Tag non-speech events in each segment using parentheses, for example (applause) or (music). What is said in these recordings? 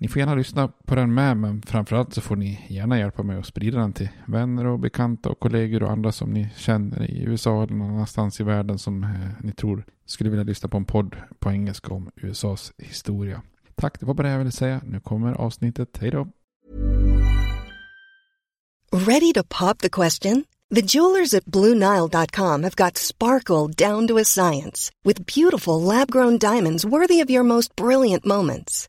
Ni får gärna lyssna på den med, men framförallt så får ni gärna hjälpa mig att sprida den till vänner och bekanta och kollegor och andra som ni känner i USA eller någon annanstans i världen som eh, ni tror skulle vilja lyssna på en podd på engelska om USAs historia. Tack, det var bara det jag ville säga. Nu kommer avsnittet. Hej då! Ready to pop the question? The jewelers at BlueNile.com have got sparkle down to a science with beautiful lab-grown diamonds worthy of your most brilliant moments.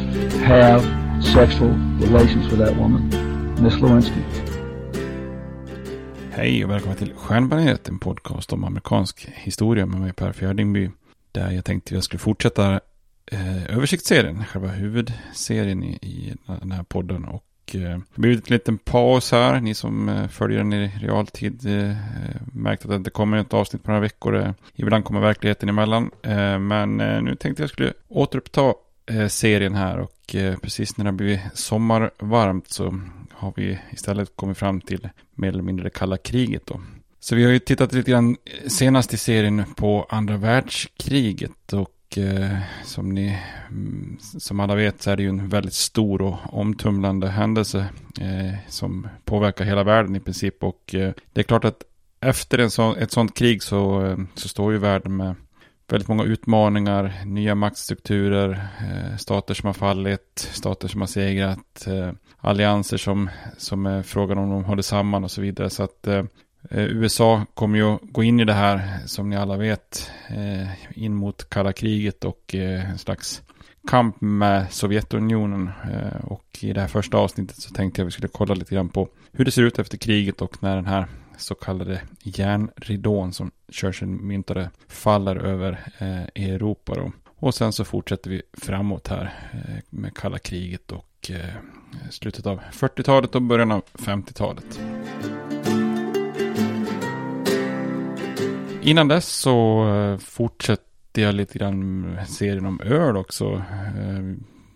have sexual relations with that woman, Miss Lewinsky. Hej och välkommen till Stjärnbaneret, en podcast om amerikansk historia med mig Per Fjärdingby. Där jag tänkte att jag skulle fortsätta eh, översiktsserien, själva huvudserien i, i den här podden. Och eh, det blivit en liten paus här. Ni som eh, följer den i realtid eh, märkt att det inte kommer ett avsnitt på några veckor. Eh, ibland kommer verkligheten emellan. Eh, men eh, nu tänkte jag skulle återuppta Eh, serien här och eh, precis när det har blivit sommarvarmt så har vi istället kommit fram till mer eller mindre det kalla kriget då. Så vi har ju tittat lite grann eh, senast i serien på andra världskriget och eh, som ni mm, som alla vet så är det ju en väldigt stor och omtumlande händelse eh, som påverkar hela världen i princip och eh, det är klart att efter en så, ett sånt krig så, så står ju världen med väldigt många utmaningar, nya maktstrukturer, eh, stater som har fallit, stater som har segrat, eh, allianser som, som är frågan om de håller samman och så vidare. Så att eh, USA kommer ju gå in i det här, som ni alla vet, in mot kalla kriget och en slags kamp med Sovjetunionen. Och i det här första avsnittet så tänkte jag att vi skulle kolla lite grann på hur det ser ut efter kriget och när den här så kallade järnridån som Churchill myntade faller över eh, Europa. Då. Och sen så fortsätter vi framåt här eh, med kalla kriget och eh, slutet av 40-talet och början av 50-talet. Innan dess så eh, fortsätter jag lite grann serien om öl också. Eh,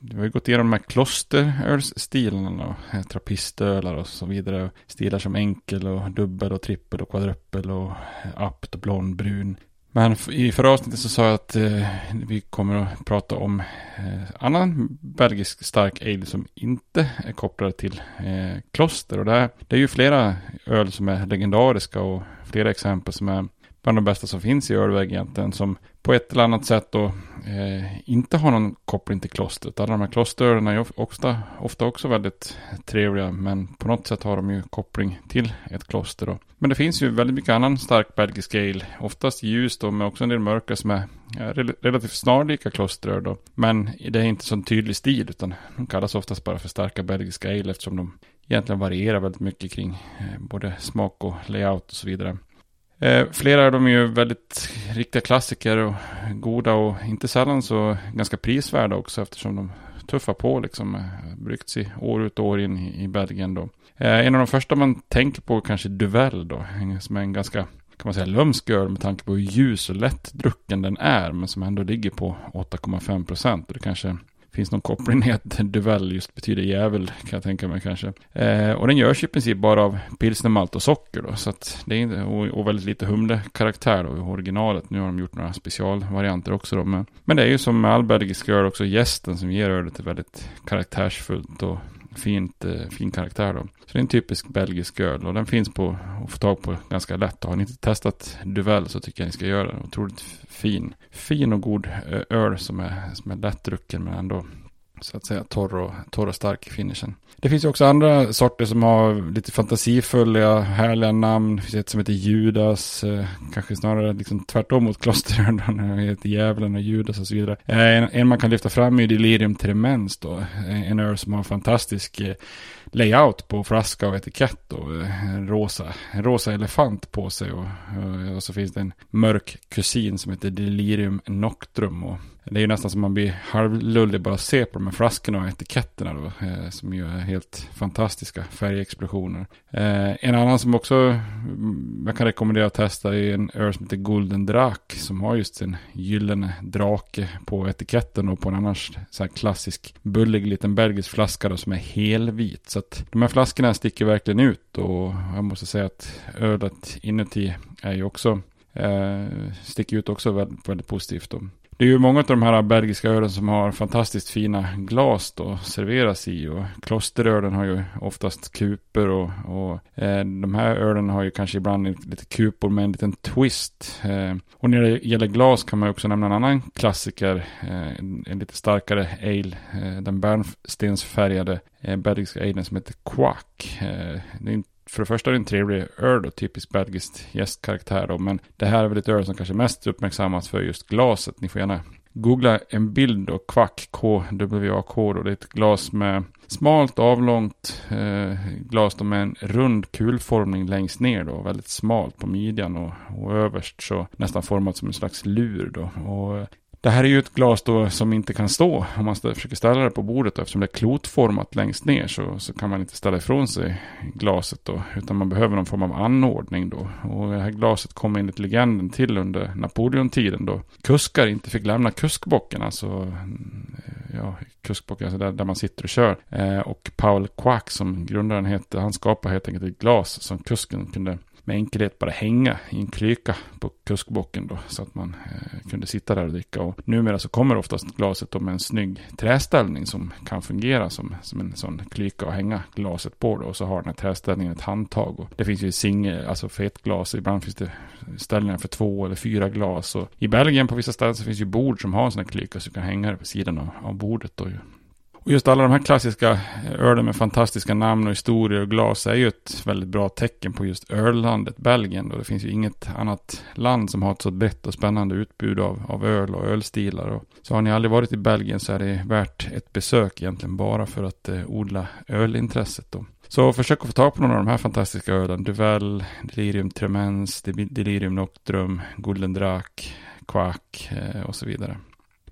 vi har ju gått igenom de här klosterölsstilarna, eh, trappistölar och så vidare. Stilar som enkel och dubbel och trippel och kvadruppel och eh, apt och blond, brun. Men i förra avsnittet så sa jag att eh, vi kommer att prata om eh, annan belgisk stark ale som inte är kopplad till eh, kloster. Och det är, det är ju flera öl som är legendariska och flera exempel som är bland de bästa som finns i ölväg egentligen. Som på ett eller annat sätt då eh, inte har någon koppling till klostret. Alla de här klosterölen är ofta, ofta också väldigt trevliga. Men på något sätt har de ju koppling till ett kloster då. Men det finns ju väldigt mycket annan stark belgisk ale. Oftast ljus då, men också en del mörka som är ja, relativt snarlika klosteröl då. Men det är inte så tydlig stil, utan de kallas oftast bara för starka belgiska ale eftersom de egentligen varierar väldigt mycket kring eh, både smak och layout och så vidare. Eh, flera av dem är ju väldigt riktiga klassiker och goda och inte sällan så ganska prisvärda också eftersom de tuffar på liksom. Eh, Bryggts i år ut och år in i, i Belgien då. Eh, en av de första man tänker på kanske Duvel då, som är en ganska kan man säga lömsk öl med tanke på hur ljus och lättdrucken den är, men som ändå ligger på 8,5 procent. Och det kanske finns någon koppling (laughs) i att Duvel just betyder djävul kan jag tänka mig kanske. Eh, och den görs i princip bara av pilsnermalt och socker då. Så att det är inte, och, och väldigt lite humlekaraktär då i originalet. Nu har de gjort några specialvarianter också då. Men, men det är ju som med all belgisk öl också gästen som ger ölet ett väldigt karaktärsfullt och fint, eh, fin karaktär då. Så det är en typisk belgisk öl och den finns på att få tag på ganska lätt. Och har ni inte testat Duvel så tycker jag ni ska göra det. Otroligt fin, fin och god eh, öl som är, som är lättdrucken men ändå så att säga torr och, torr och stark i finishen. Det finns ju också andra sorter som har lite fantasifulla, härliga namn. Det finns ett som heter Judas, eh, kanske snarare liksom tvärtom mot klostret. (laughs) Han heter Djävulen och Judas och så vidare. Eh, en, en, man kan lyfta fram är Delirium Tremens då. Eh, en öl som har en fantastisk eh, layout på flaska och etikett och eh, en rosa, en rosa elefant på sig. Och, och, och så finns det en mörk kusin som heter Delirium Noctrum. Och det är ju nästan som man blir halvlullig bara att se på de här flaskorna och etiketterna då. Eh, som ju är helt fantastiska färgexplosioner. Eh, en annan som också mm, jag kan rekommendera att testa är en öl som heter Golden Drak. Som har just en gyllene drake på etiketten och på en annars så här klassisk bullig liten belgisk flaska då som är helvit. Så att de här flaskorna sticker verkligen ut och jag måste säga att ölet inuti är ju också eh, sticker ut också väldigt, väldigt positivt. Då. Det är ju många av de här belgiska ölen som har fantastiskt fina glas då serveras i. Och klosterölen har ju oftast kuper och, och eh, de här ölen har ju kanske ibland lite kupor med en liten twist. Eh, och när det gäller glas kan man också nämna en annan klassiker. Eh, en, en, lite starkare ale. Eh, den bärnstensfärgade eh, belgiska alen som heter Quack. Eh, det är inte för det första är det en trevlig öl och typisk belgisk gästkaraktär då, men det här är väl ett öl som kanske mest uppmärksammas för just glaset. Ni får gärna googla en bild och kvack K-W-A-K då. Det är ett glas med smalt avlångt eh, glas då med en rund kulformning längst ner då. Väldigt smalt på midjan och, och överst så nästan format som en slags lur då. Och eh, det här är ju ett glas då som inte kan stå om man försöker ställa det på bordet. Eftersom det är klotformat längst ner så, så kan man inte ställa ifrån sig glaset då. Utan man behöver någon form av anordning då. Och det här glaset kom enligt legenden till under Napoleontiden då. Kuskar inte fick lämna kuskbocken, alltså mm, ja, kuskbocken, alltså där, där man sitter och kör. Eh, och Paul Quack som grundaren hette, han skapade helt enkelt ett glas som kusken kunde med enkelhet bara hänga i en klyka på kuskbocken då. Så att man eh, kunde sitta där och dricka. Och numera så kommer oftast glaset då med en snygg träställning som kan fungera som, som en sån klyka och hänga glaset på då. Och så har den här träställningen ett handtag. Och det finns ju singel, alltså för ett glas. Ibland finns det ställningar för två eller fyra glas. Och I Belgien på vissa ställen så finns ju bord som har en sån här klyka så du kan hänga det på sidan av, av bordet då. Och just alla de här klassiska ölen med fantastiska namn och historier och glas är ju ett väldigt bra tecken på just öllandet Belgien. Då det finns ju inget annat land som har ett så brett och spännande utbud av, av öl och ölstilar. Och så har ni aldrig varit i Belgien så är det värt ett besök egentligen bara för att eh, odla ölintresset. Då. Så försök att få tag på någon av de här fantastiska ölen. Duvel, Delirium Tremens, Delirium Noctrum, Golden Drak, Quack eh, och så vidare.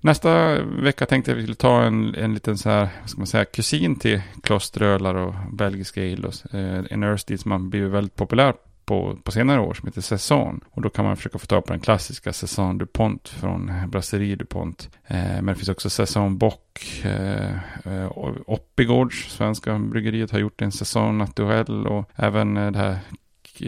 Nästa vecka tänkte jag att vi skulle ta en, en liten så här, vad ska man säga, kusin till klosterölar och belgiska ale. Eh, en ölstil som har blivit väldigt populär på, på senare år som heter Saison. Och då kan man försöka få tag på den klassiska Saison DuPont från Brasserie DuPont. Eh, men det finns också Saison Bock. Eh, eh, Oppigårds, svenska bryggeriet, har gjort en Saison Naturell och även eh, det här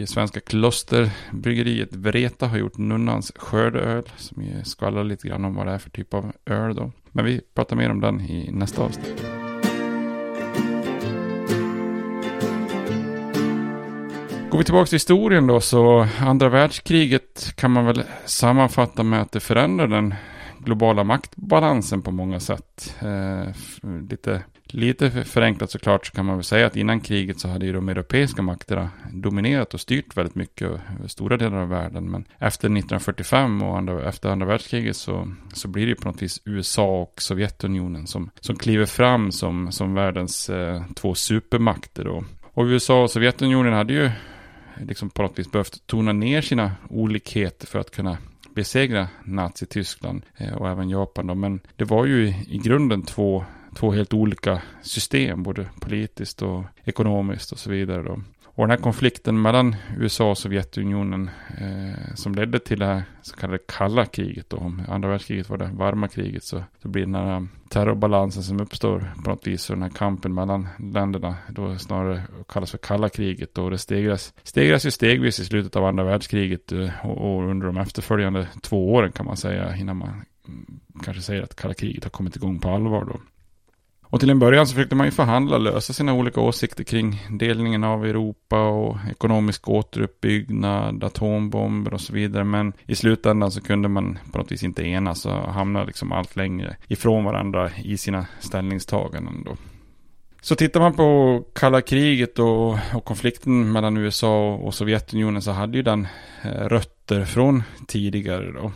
svenska klosterbryggeriet Vreta har gjort Nunnans skördeöl som skvallrar lite grann om vad det är för typ av öl då. Men vi pratar mer om den i nästa avsnitt. Går vi tillbaka till historien då så andra världskriget kan man väl sammanfatta med att det förändrar den globala maktbalansen på många sätt. Eh, lite, lite förenklat såklart så kan man väl säga att innan kriget så hade ju de europeiska makterna dominerat och styrt väldigt mycket över stora delar av världen. Men efter 1945 och andra, efter andra världskriget så, så blir det ju på något vis USA och Sovjetunionen som, som kliver fram som, som världens eh, två supermakter. Då. Och USA och Sovjetunionen hade ju liksom på något vis behövt tona ner sina olikheter för att kunna besegra Nazityskland eh, och även Japan. Då. Men det var ju i grunden två, två helt olika system, både politiskt och ekonomiskt och så vidare. Då. Och den här konflikten mellan USA och Sovjetunionen eh, som ledde till det här så kallade kalla kriget då. Om andra världskriget var det varma kriget så, så blir den här terrorbalansen som uppstår på något vis och den här kampen mellan länderna då snarare kallas för kalla kriget och det stegras, stegras ju stegvis i slutet av andra världskriget eh, och, och under de efterföljande två åren kan man säga innan man mm, kanske säger att kalla kriget har kommit igång på allvar då. Och till en början så försökte man ju förhandla, lösa sina olika åsikter kring delningen av Europa och ekonomisk återuppbyggnad, atombomber och så vidare. Men i slutändan så kunde man på något vis inte enas och hamna liksom allt längre ifrån varandra i sina ställningstaganden då. Så tittar man på kalla kriget och, och, konflikten mellan USA och Sovjetunionen så hade ju den eh, rötter från tidigare då.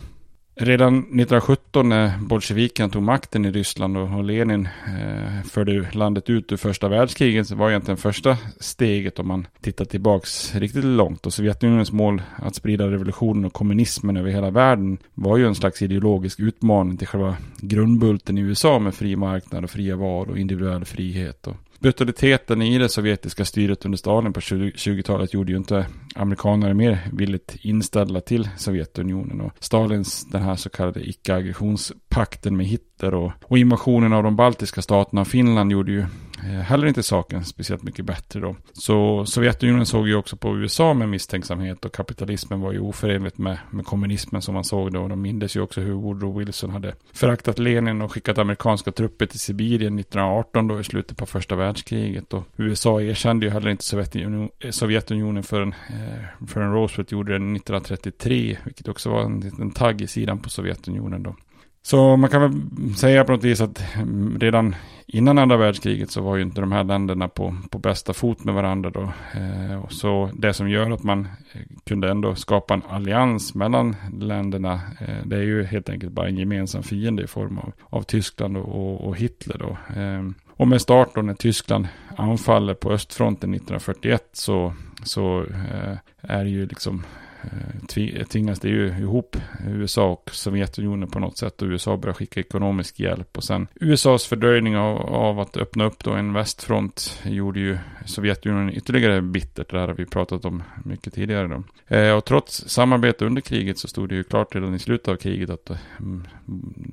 Redan 1917 när bolsjevikerna tog makten i Ryssland och Lenin eh, förde landet ut ur första världskriget så var egentligen första steget om man tittar tillbaks riktigt långt och Sovjetunionens mål att sprida revolutionen och kommunismen över hela världen var ju en slags ideologisk utmaning till själva grundbulten i USA med fri marknad och fria val och individuell frihet. Och brutaliteten i det sovjetiska styret under Stalin på 20-talet gjorde ju inte amerikaner mer villigt inställda till Sovjetunionen. Och Stalins den här så kallade icke-aggressionspakten med Hitler och, och invasionen av de baltiska staterna och Finland gjorde ju Eh, heller inte saken speciellt mycket bättre då. Så Sovjetunionen såg ju också på USA med misstänksamhet och kapitalismen var ju oförenligt med, med kommunismen som man såg då. Och de mindes ju också hur Woodrow Wilson hade föraktat Lenin och skickat amerikanska trupper till Sibirien 1918 då i slutet på första världskriget. Och USA erkände ju heller inte Sovjetunionen, eh, Sovjetunionen förrän, eh, förrän Roosevelt gjorde det 1933, vilket också var en liten tagg i sidan på Sovjetunionen då. Så man kan väl säga på något vis att mm, redan innan andra världskriget så var ju inte de här länderna på, på bästa fot med varandra då. Eh, så det som gör att man eh, kunde ändå skapa en allians mellan länderna, eh, det är ju helt enkelt bara en gemensam fiende i form av, av Tyskland och, och Hitler då. Eh, och med start då när Tyskland anfaller på östfronten 1941 så, så eh, är det ju liksom Eh, eh, tvingas det ju ihop USA och Sovjetunionen på något sätt och USA börjar skicka ekonomisk hjälp och sen USAs fördröjning av, av att öppna upp då en västfront gjorde ju Sovjetunionen ytterligare bittert. Det här har vi pratat om mycket tidigare då. Eh, och trots samarbete under kriget så stod det ju klart redan i slutet av kriget att eh, mm,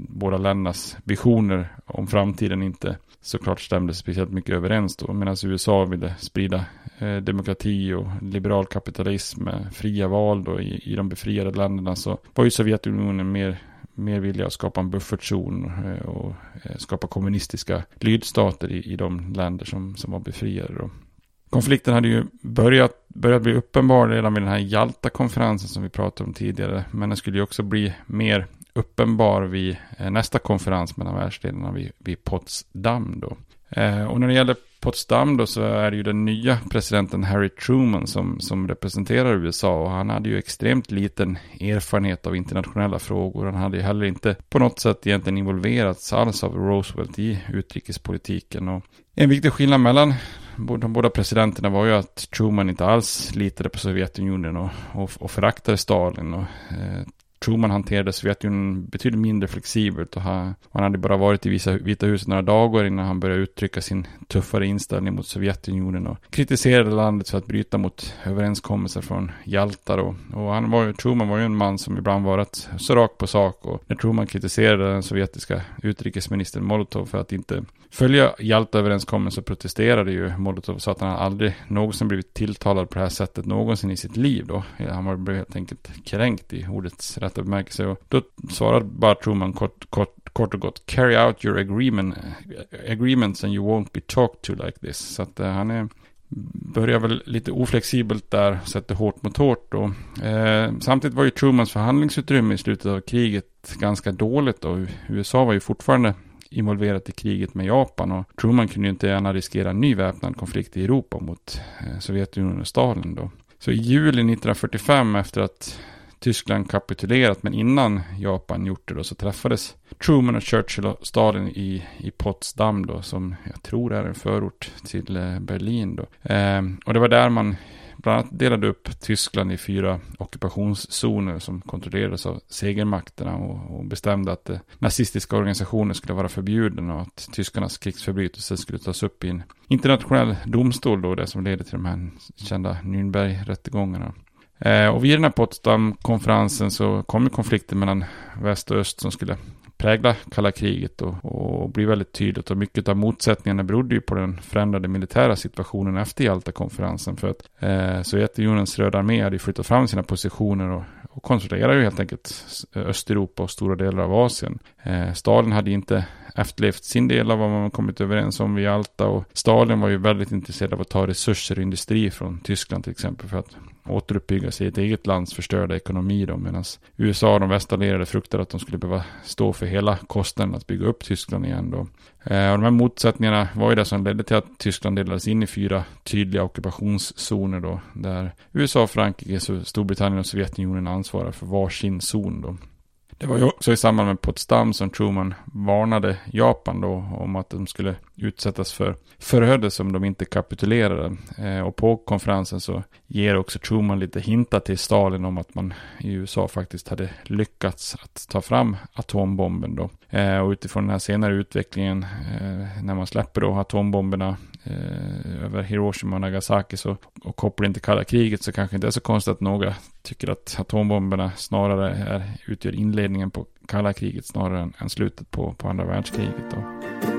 båda ländernas visioner om framtiden inte såklart stämde speciellt mycket överens då. Medan USA ville sprida eh, demokrati och liberal kapitalism med fria val då i, i de befriade länderna så var ju Sovjetunionen mer mer vilja att skapa en buffertzon eh, och eh, skapa kommunistiska lydstater i, i de länder som, som var befriade. Då. Konflikten hade ju börjat, börjat bli uppenbar redan vid den här Jalta-konferensen som vi pratade om tidigare. Men den skulle ju också bli mer uppenbar vid eh, nästa konferens mellan världsdelarna vid, vid Potsdam. Då. Och när det gäller Potsdam då så är det ju den nya presidenten Harry Truman som, som representerar USA och han hade ju extremt liten erfarenhet av internationella frågor. Han hade ju heller inte på något sätt egentligen involverats alls av Roosevelt i utrikespolitiken. Och en viktig skillnad mellan de båda presidenterna var ju att Truman inte alls litade på Sovjetunionen och, och, och föraktade Stalin. Och, eh, Truman hanterade Sovjetunionen betydligt mindre flexibelt och han, han hade bara varit i visa, Vita huset några dagar innan han började uttrycka sin tuffare inställning mot Sovjetunionen och kritiserade landet för att bryta mot överenskommelser från hjältar då. och han var Truman var ju en man som ibland varit så rakt på sak och när Truman kritiserade den sovjetiska utrikesministern Molotov för att inte följa Jalta-överenskommelsen protesterade ju Molotov och sa att han aldrig någonsin blivit tilltalad på det här sättet någonsin i sitt liv då. Han var helt enkelt kränkt i ordets rätta bemärkelse. Och då svarade bara Truman kort, kort, kort och gott Carry out your agreement, agreements and you won't be talked to like this. Så att uh, han är börjar väl lite oflexibelt där, sätter hårt mot hårt då. Eh, samtidigt var ju Trumans förhandlingsutrymme i slutet av kriget ganska dåligt och USA var ju fortfarande involverat i kriget med Japan och Truman kunde ju inte gärna riskera en ny väpnad konflikt i Europa mot eh, Sovjetunionen och Stalin då. Så i juli 1945 efter att Tyskland kapitulerat, men innan Japan gjort det då så träffades Truman och Churchill och Stalin i, i Potsdam då, som jag tror är en förort till eh, Berlin då. Eh, och det var där man bland annat delade upp Tyskland i fyra ockupationszoner som kontrollerades av segermakterna och, och bestämde att eh, nazistiska organisationer skulle vara förbjudna och att tyskarnas krigsförbrytelser skulle tas upp i en internationell domstol då, det som ledde till de här kända Nürnberg-rättegångarna. Eh, och vid den här Potsdam-konferensen så kom konflikten mellan väst och öst som skulle prägla kalla kriget och, och bli väldigt tydligt. Och mycket av motsättningarna berodde ju på den förändrade militära situationen efter Jalta-konferensen. För att eh, Sovjetunionens röda armé hade flyttat fram sina positioner och, och kontrollerade ju helt enkelt Östeuropa och stora delar av Asien. Eh, Stalin hade inte efterlevt sin del av vad man kommit överens om vid Jalta och Stalin var ju väldigt intresserad av att ta resurser och industri från Tyskland till exempel för att återuppbygga sitt eget lands förstörda ekonomi då, medan USA och de västallierade fruktade att de skulle behöva stå för hela kostnaden att bygga upp Tyskland igen då. Eh, och de här motsättningarna var ju det som ledde till att Tyskland delades in i fyra tydliga ockupationszoner då, där USA, Frankrike, Storbritannien och Sovjetunionen ansvarar för varsin zon då. Det var ju också i samband med Potsdam som Truman varnade Japan då om att de skulle utsättas för förödelse om de inte kapitulerade. Eh, och på konferensen så ger också Truman lite hintar till Stalin om att man i USA faktiskt hade lyckats att ta fram atombomben då. Eh, och utifrån den här senare utvecklingen eh, när man släpper då atombomberna eh, över Hiroshima och Nagasaki så, och kopplar inte kalla kriget så kanske inte är så konstigt att några tycker att atombomberna snarare är, utgör inledningen på kalla kriget snarare än, än slutet på, på andra världskriget. Då.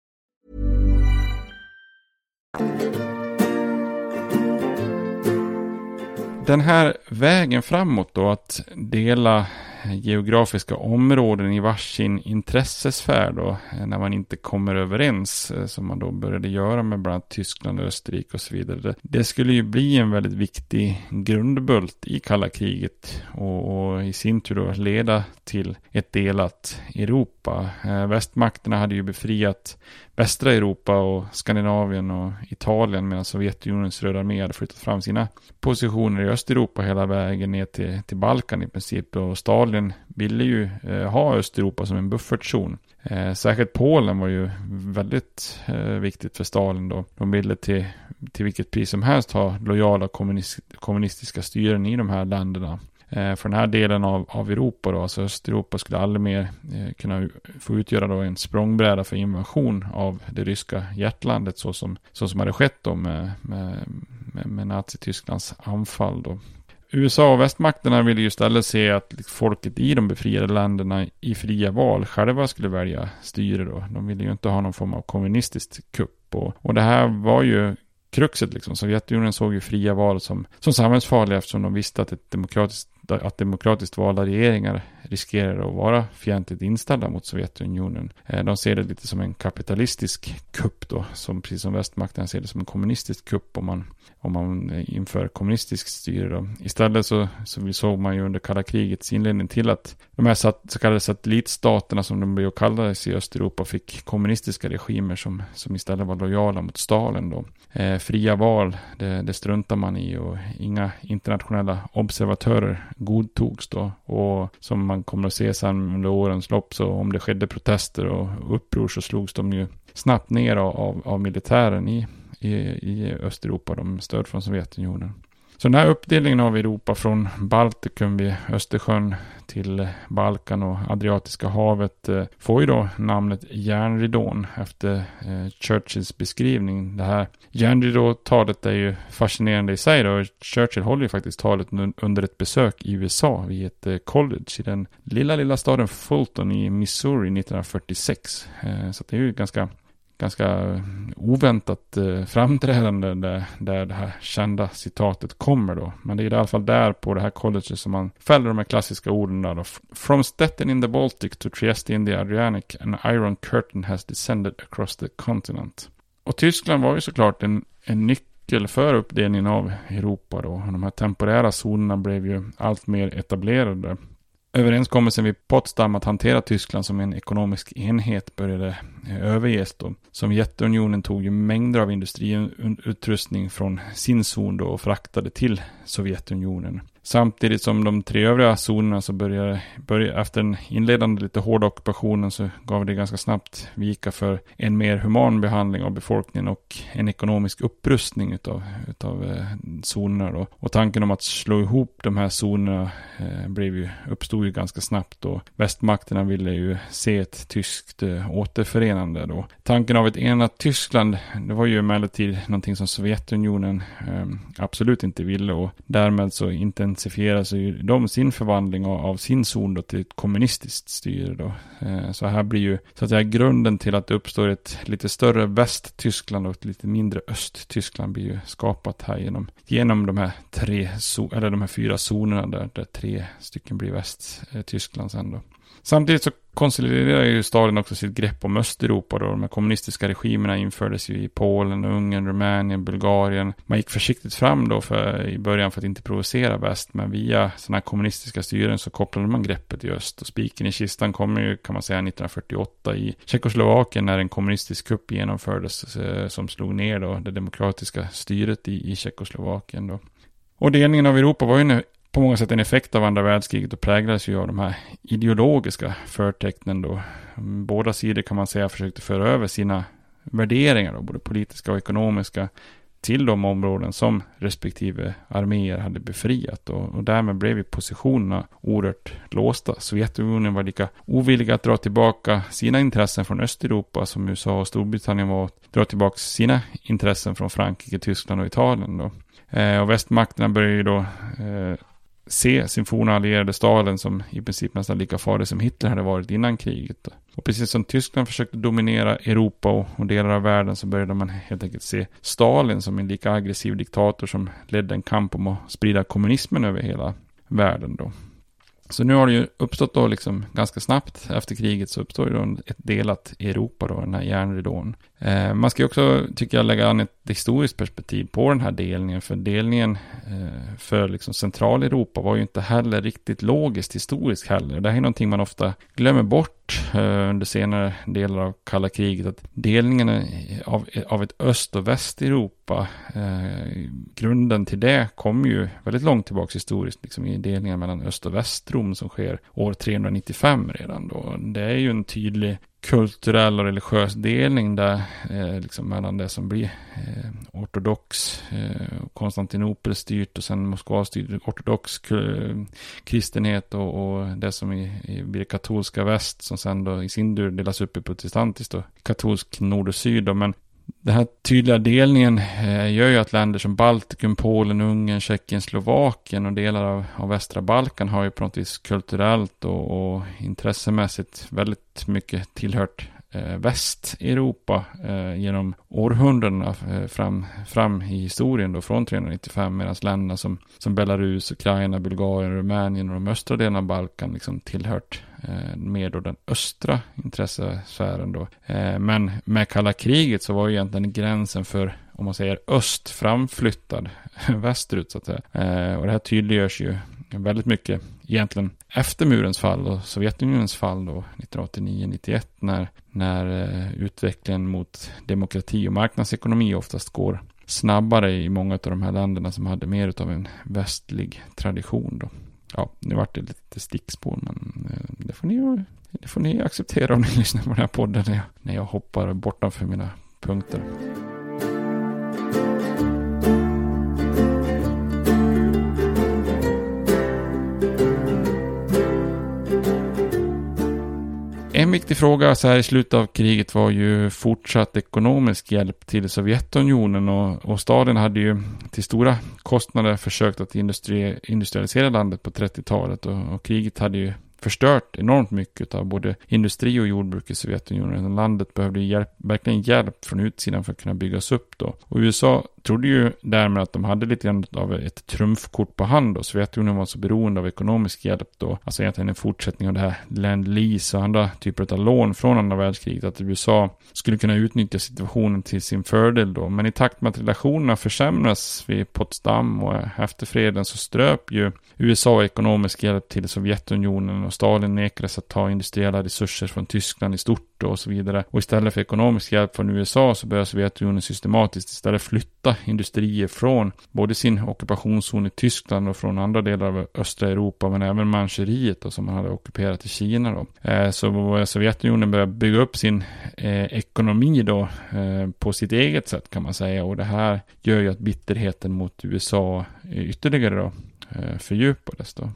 Den här vägen framåt då, att dela geografiska områden i varsin intressesfär då, när man inte kommer överens, eh, som man då började göra med bland annat Tyskland, Österrike och så vidare. Det skulle ju bli en väldigt viktig grundbult i kalla kriget och, och i sin tur då leda till ett delat Europa. Eh, västmakterna hade ju befriat västra Europa och Skandinavien och Italien medan Sovjetunionens röda armé hade flyttat fram sina positioner i Östeuropa hela vägen ner till, till Balkan i princip. Och Stalin ville ju eh, ha Östeuropa som en buffertzon. Eh, särskilt Polen var ju väldigt eh, viktigt för Stalin då. De ville till, till vilket pris som helst ha lojala kommunist, kommunistiska styren i de här länderna. Eh, för den här delen av, av Europa då, alltså Östeuropa skulle aldrig mer eh, kunna få utgöra då en språngbräda för invasion av det ryska hjärtlandet så som, så som hade skett då med, med, med, med Nazitysklands anfall då. USA och västmakterna ville ju istället se att liksom folket i de befriade länderna i fria val själva skulle välja styre då. De ville ju inte ha någon form av kommunistiskt kupp. Och, och det här var ju kruxet liksom. Sovjetunionen såg ju fria val som, som samhällsfarliga eftersom de visste att, ett demokratiskt, att demokratiskt valda regeringar riskerar att vara fientligt inställda mot Sovjetunionen. Eh, de ser det lite som en kapitalistisk kupp då, som precis som västmakterna ser det som en kommunistisk kupp om man om man eh, inför kommunistiskt styre. Då. Istället så, så såg man ju under kalla krigets inledning till att de här så kallade satellitstaterna som de blev kallades i Östeuropa fick kommunistiska regimer som, som istället var lojala mot Stalin. Då. Eh, fria val, det, det struntar man i och inga internationella observatörer godtogs då. Och som man kommer att se sen under årens lopp så om det skedde protester och uppror så slogs de ju snabbt ner av, av militären i i, i Östeuropa, de stöd från Sovjetunionen. Så den här uppdelningen av Europa från Baltikum vid Östersjön till Balkan och Adriatiska havet eh, får ju då namnet järnridån efter eh, Churchills beskrivning. Det här järnridåtalet är ju fascinerande i sig då. Churchill håller ju faktiskt talet under ett besök i USA vid ett eh, college i den lilla, lilla staden Fulton i Missouri 1946. Så det är ju ganska ganska oväntat eh, framträdande där, där det här kända citatet kommer då. Men det är i alla fall där på det här colleget som man fäller de här klassiska orden där då. From Stettin in the Baltic to Trieste in the Adriatic an iron curtain has descended across the continent. Och Tyskland var ju såklart en, en nyckel för uppdelningen av Europa då. De här temporära zonerna blev ju allt mer etablerade. Överenskommelsen vid Potsdam att hantera Tyskland som en ekonomisk enhet började eh, överges då. Sovjetunionen tog ju mängder av industriutrustning från sin zon då och fraktade till Sovjetunionen. Samtidigt som de tre övriga zonerna så började, började, efter den inledande lite hårda ockupationen så gav det ganska snabbt vika för en mer human behandling av befolkningen och en ekonomisk upprustning utav, utav eh, zonerna då. Och tanken om att slå ihop de här zonerna eh, blev ju, uppstod ju ganska snabbt och Västmakterna ville ju se ett tyskt eh, återförenande då. Tanken av ett enat Tyskland, det var ju emellertid någonting som Sovjetunionen eh, absolut inte ville och därmed så inte intensifierar så de sin förvandling av, av sin zon då till ett kommunistiskt styre då. Eh, så här blir ju så att säga grunden till att det uppstår ett lite större Västtyskland och ett lite mindre Östtyskland blir ju skapat här genom, genom de här tre, eller de här fyra zonerna där, där tre stycken blir Västtyskland sen då. Samtidigt så konsoliderar ju Stalin också sitt grepp om Östeuropa då. De här kommunistiska regimerna infördes ju i Polen, Ungern, Rumänien, Bulgarien. Man gick försiktigt fram då för, i början för att inte provocera väst. Men via sådana här kommunistiska styren så kopplade man greppet i öst. Och spiken i kistan kommer ju kan man säga 1948 i Tjeckoslovakien när en kommunistisk kupp genomfördes eh, som slog ner då det demokratiska styret i, i Tjeckoslovakien då. Och delningen av Europa var ju på många sätt en effekt av andra världskriget och präglades ju av de här ideologiska förtecknen då. Båda sidor kan man säga försökte föra över sina värderingar, då, både politiska och ekonomiska, till de områden som respektive arméer hade befriat. Och, och därmed blev ju positionerna oerhört låsta. Sovjetunionen var lika ovilliga att dra tillbaka sina intressen från Östeuropa som USA och Storbritannien var att dra tillbaka sina intressen från Frankrike, Tyskland och Italien. Då. Eh, och västmakterna började ju då eh, se sin forna allierade Stalin som i princip nästan lika farlig som Hitler hade varit innan kriget. Och precis som Tyskland försökte dominera Europa och, och delar av världen så började man helt enkelt se Stalin som en lika aggressiv diktator som ledde en kamp om att sprida kommunismen över hela världen då. Så nu har det ju uppstått då liksom ganska snabbt efter kriget så uppstår ju då ett delat Europa då, den här järnridån. Eh, man ska ju också, tycker jag, lägga an ett historiskt perspektiv på den här delningen. För delningen eh, för liksom Centraleuropa var ju inte heller riktigt logiskt historiskt heller. Det här är någonting man ofta glömmer bort eh, under senare delar av kalla kriget. Att delningen av, av ett öst och västeuropa, eh, grunden till det kommer ju väldigt långt tillbaka historiskt. Liksom i delningen mellan öst och västrom som sker år 395 redan då. Det är ju en tydlig kulturell och religiös delning där, eh, liksom mellan det som blir eh, ortodox, eh, Konstantinopel styrt och sen Moskva styrt ortodox kristenhet och, och, det som i, i, blir katolska väst som sen då i sin tur delas upp i protestantiskt och katolsk nord och syd. Då. Men den här tydliga delningen eh, gör ju att länder som Baltikum, Polen, Ungern, Tjeckien, Slovakien och delar av, av västra Balkan har ju på något vis kulturellt och, och intressemässigt väldigt mycket tillhört eh, Västeuropa eh, genom århundradena eh, fram, fram i historien då från 395 medan länderna som, som Belarus, Ukraina, Bulgarien, Rumänien och de östra delarna av Balkan liksom tillhört Eh, mer då den östra intressesfären då. Eh, men med kalla kriget så var ju egentligen gränsen för om man säger öst framflyttad (laughs) västerut så att säga. Eh, och det här tydliggörs ju väldigt mycket egentligen efter murens fall och Sovjetunionens fall då 1989-91 när, när eh, utvecklingen mot demokrati och marknadsekonomi oftast går snabbare i många av de här länderna som hade mer av en västlig tradition då. Ja, nu vart det lite stickspår men eh, det får ni, det får ni acceptera om ni (laughs) lyssnar på den här podden när jag, när jag hoppar bortanför mina punkter. En viktig fråga så här i slutet av kriget var ju fortsatt ekonomisk hjälp till Sovjetunionen och, och staden hade ju till stora kostnader försökt att industri, industrialisera landet på 30-talet och, och kriget hade ju förstört enormt mycket av både industri och jordbruk i Sovjetunionen. Landet behövde hjälp, verkligen hjälp från utsidan för att kunna byggas upp då. Och USA trodde ju därmed att de hade lite grann av ett trumfkort på hand då. Sovjetunionen var så beroende av ekonomisk hjälp då. Alltså egentligen en fortsättning av det här Land Lease och andra typer av lån från andra världskriget. Att USA skulle kunna utnyttja situationen till sin fördel då. Men i takt med att relationerna försämras vid Potsdam och efter freden så ströp ju USA ekonomisk hjälp till Sovjetunionen och Stalin nekades att ta industriella resurser från Tyskland i stort och så vidare. Och istället för ekonomisk hjälp från USA så börjar Sovjetunionen systematiskt istället flytta industrier från både sin ockupationszon i Tyskland och från andra delar av östra Europa men även Manchuriet som man hade ockuperat i Kina då. Eh, så Sovjetunionen börjar bygga upp sin eh, ekonomi då eh, på sitt eget sätt kan man säga och det här gör ju att bitterheten mot USA ytterligare då eh, fördjupades då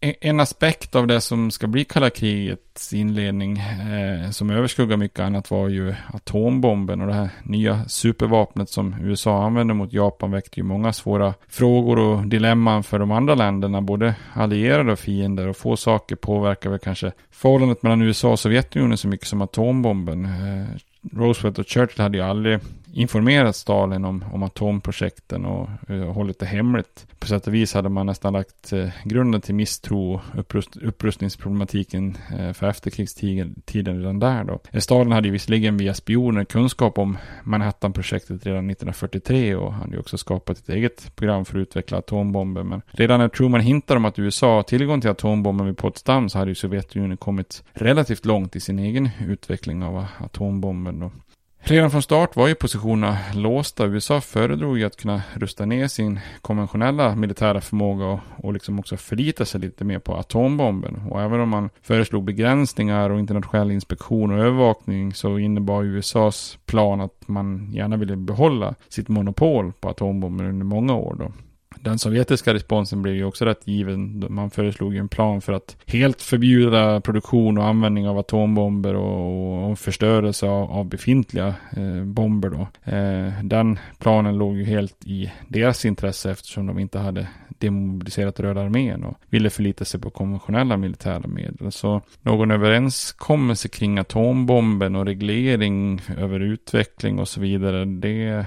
en aspekt av det som ska bli kalla krigets inledning eh, som överskuggar mycket annat var ju atombomben och det här nya supervapnet som USA använde mot Japan väckte ju många svåra frågor och dilemman för de andra länderna, både allierade och fiender och få saker påverkar väl kanske förhållandet mellan USA och Sovjetunionen så mycket som atombomben. Eh, Roosevelt och Churchill hade ju aldrig informerat Stalin om, om atomprojekten och uh, hållit det hemligt. På sätt och vis hade man nästan lagt uh, grunden till misstro och upprust, upprustningsproblematiken uh, för efterkrigstiden redan där då. Stalin hade ju visserligen via spioner kunskap om Manhattan-projektet redan 1943 och han hade ju också skapat ett eget program för att utveckla atombomber. Men redan när Truman hintade om att USA har tillgång till atombomben vid Potsdam så hade ju Sovjetunionen kommit relativt långt i sin egen utveckling av atombomben. Då. Redan från start var ju positionerna låsta. USA föredrog ju att kunna rusta ner sin konventionella militära förmåga och, och liksom också förlita sig lite mer på atombomben. Och även om man föreslog begränsningar och internationell inspektion och övervakning så innebar USAs plan att man gärna ville behålla sitt monopol på atombomben under många år då. Den sovjetiska responsen blev ju också rätt given. Man föreslog ju en plan för att helt förbjuda produktion och användning av atombomber och, och förstörelse av, av befintliga eh, bomber då. Eh, den planen låg ju helt i deras intresse eftersom de inte hade demobiliserat Röda armén och ville förlita sig på konventionella militära medel. Så någon överenskommelse kring atombomben och reglering över utveckling och så vidare, det eh,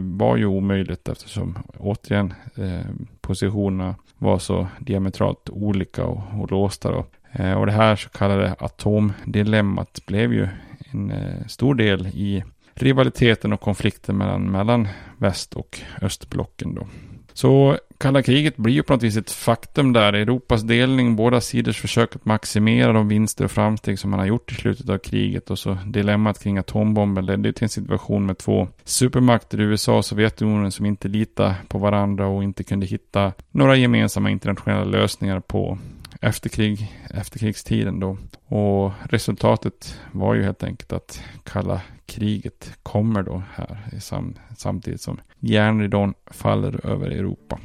var ju omöjligt eftersom återigen eh, Eh, positionerna var så diametralt olika och, och låsta. Då. Eh, och det här så kallade atomdilemmat blev ju en eh, stor del i rivaliteten och konflikten mellan, mellan väst och östblocken. Då. Så kalla kriget blir ju på något vis ett faktum där. Europas delning, båda sidors försök att maximera de vinster och framsteg som man har gjort i slutet av kriget och så dilemmat kring atombomben ledde till en situation med två supermakter, USA och Sovjetunionen, som inte litade på varandra och inte kunde hitta några gemensamma internationella lösningar på efterkrig, efterkrigstiden då. Och resultatet var ju helt enkelt att kalla kriget kommer då här sam, samtidigt som järnridån faller över Europa.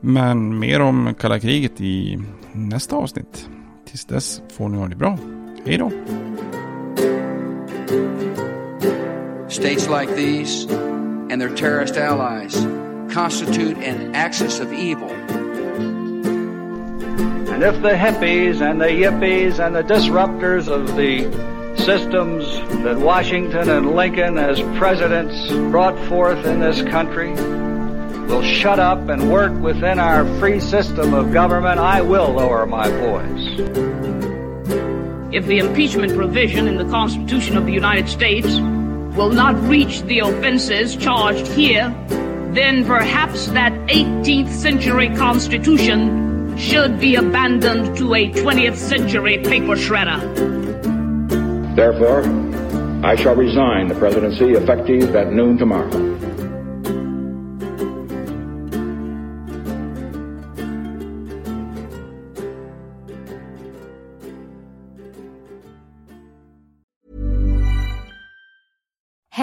Men mer om kalla kriget i nästa avsnitt. Tills dess får ni ha det bra. Hej då! States like these and their terrorist allies constitute an axis of evil. And if the hippies and the yippies and the disruptors of the systems that Washington and Lincoln as presidents brought forth in this country will shut up and work within our free system of government, I will lower my voice. If the impeachment provision in the Constitution of the United States will not reach the offenses charged here, then perhaps that 18th century Constitution should be abandoned to a 20th century paper shredder. Therefore, I shall resign the presidency effective at noon tomorrow.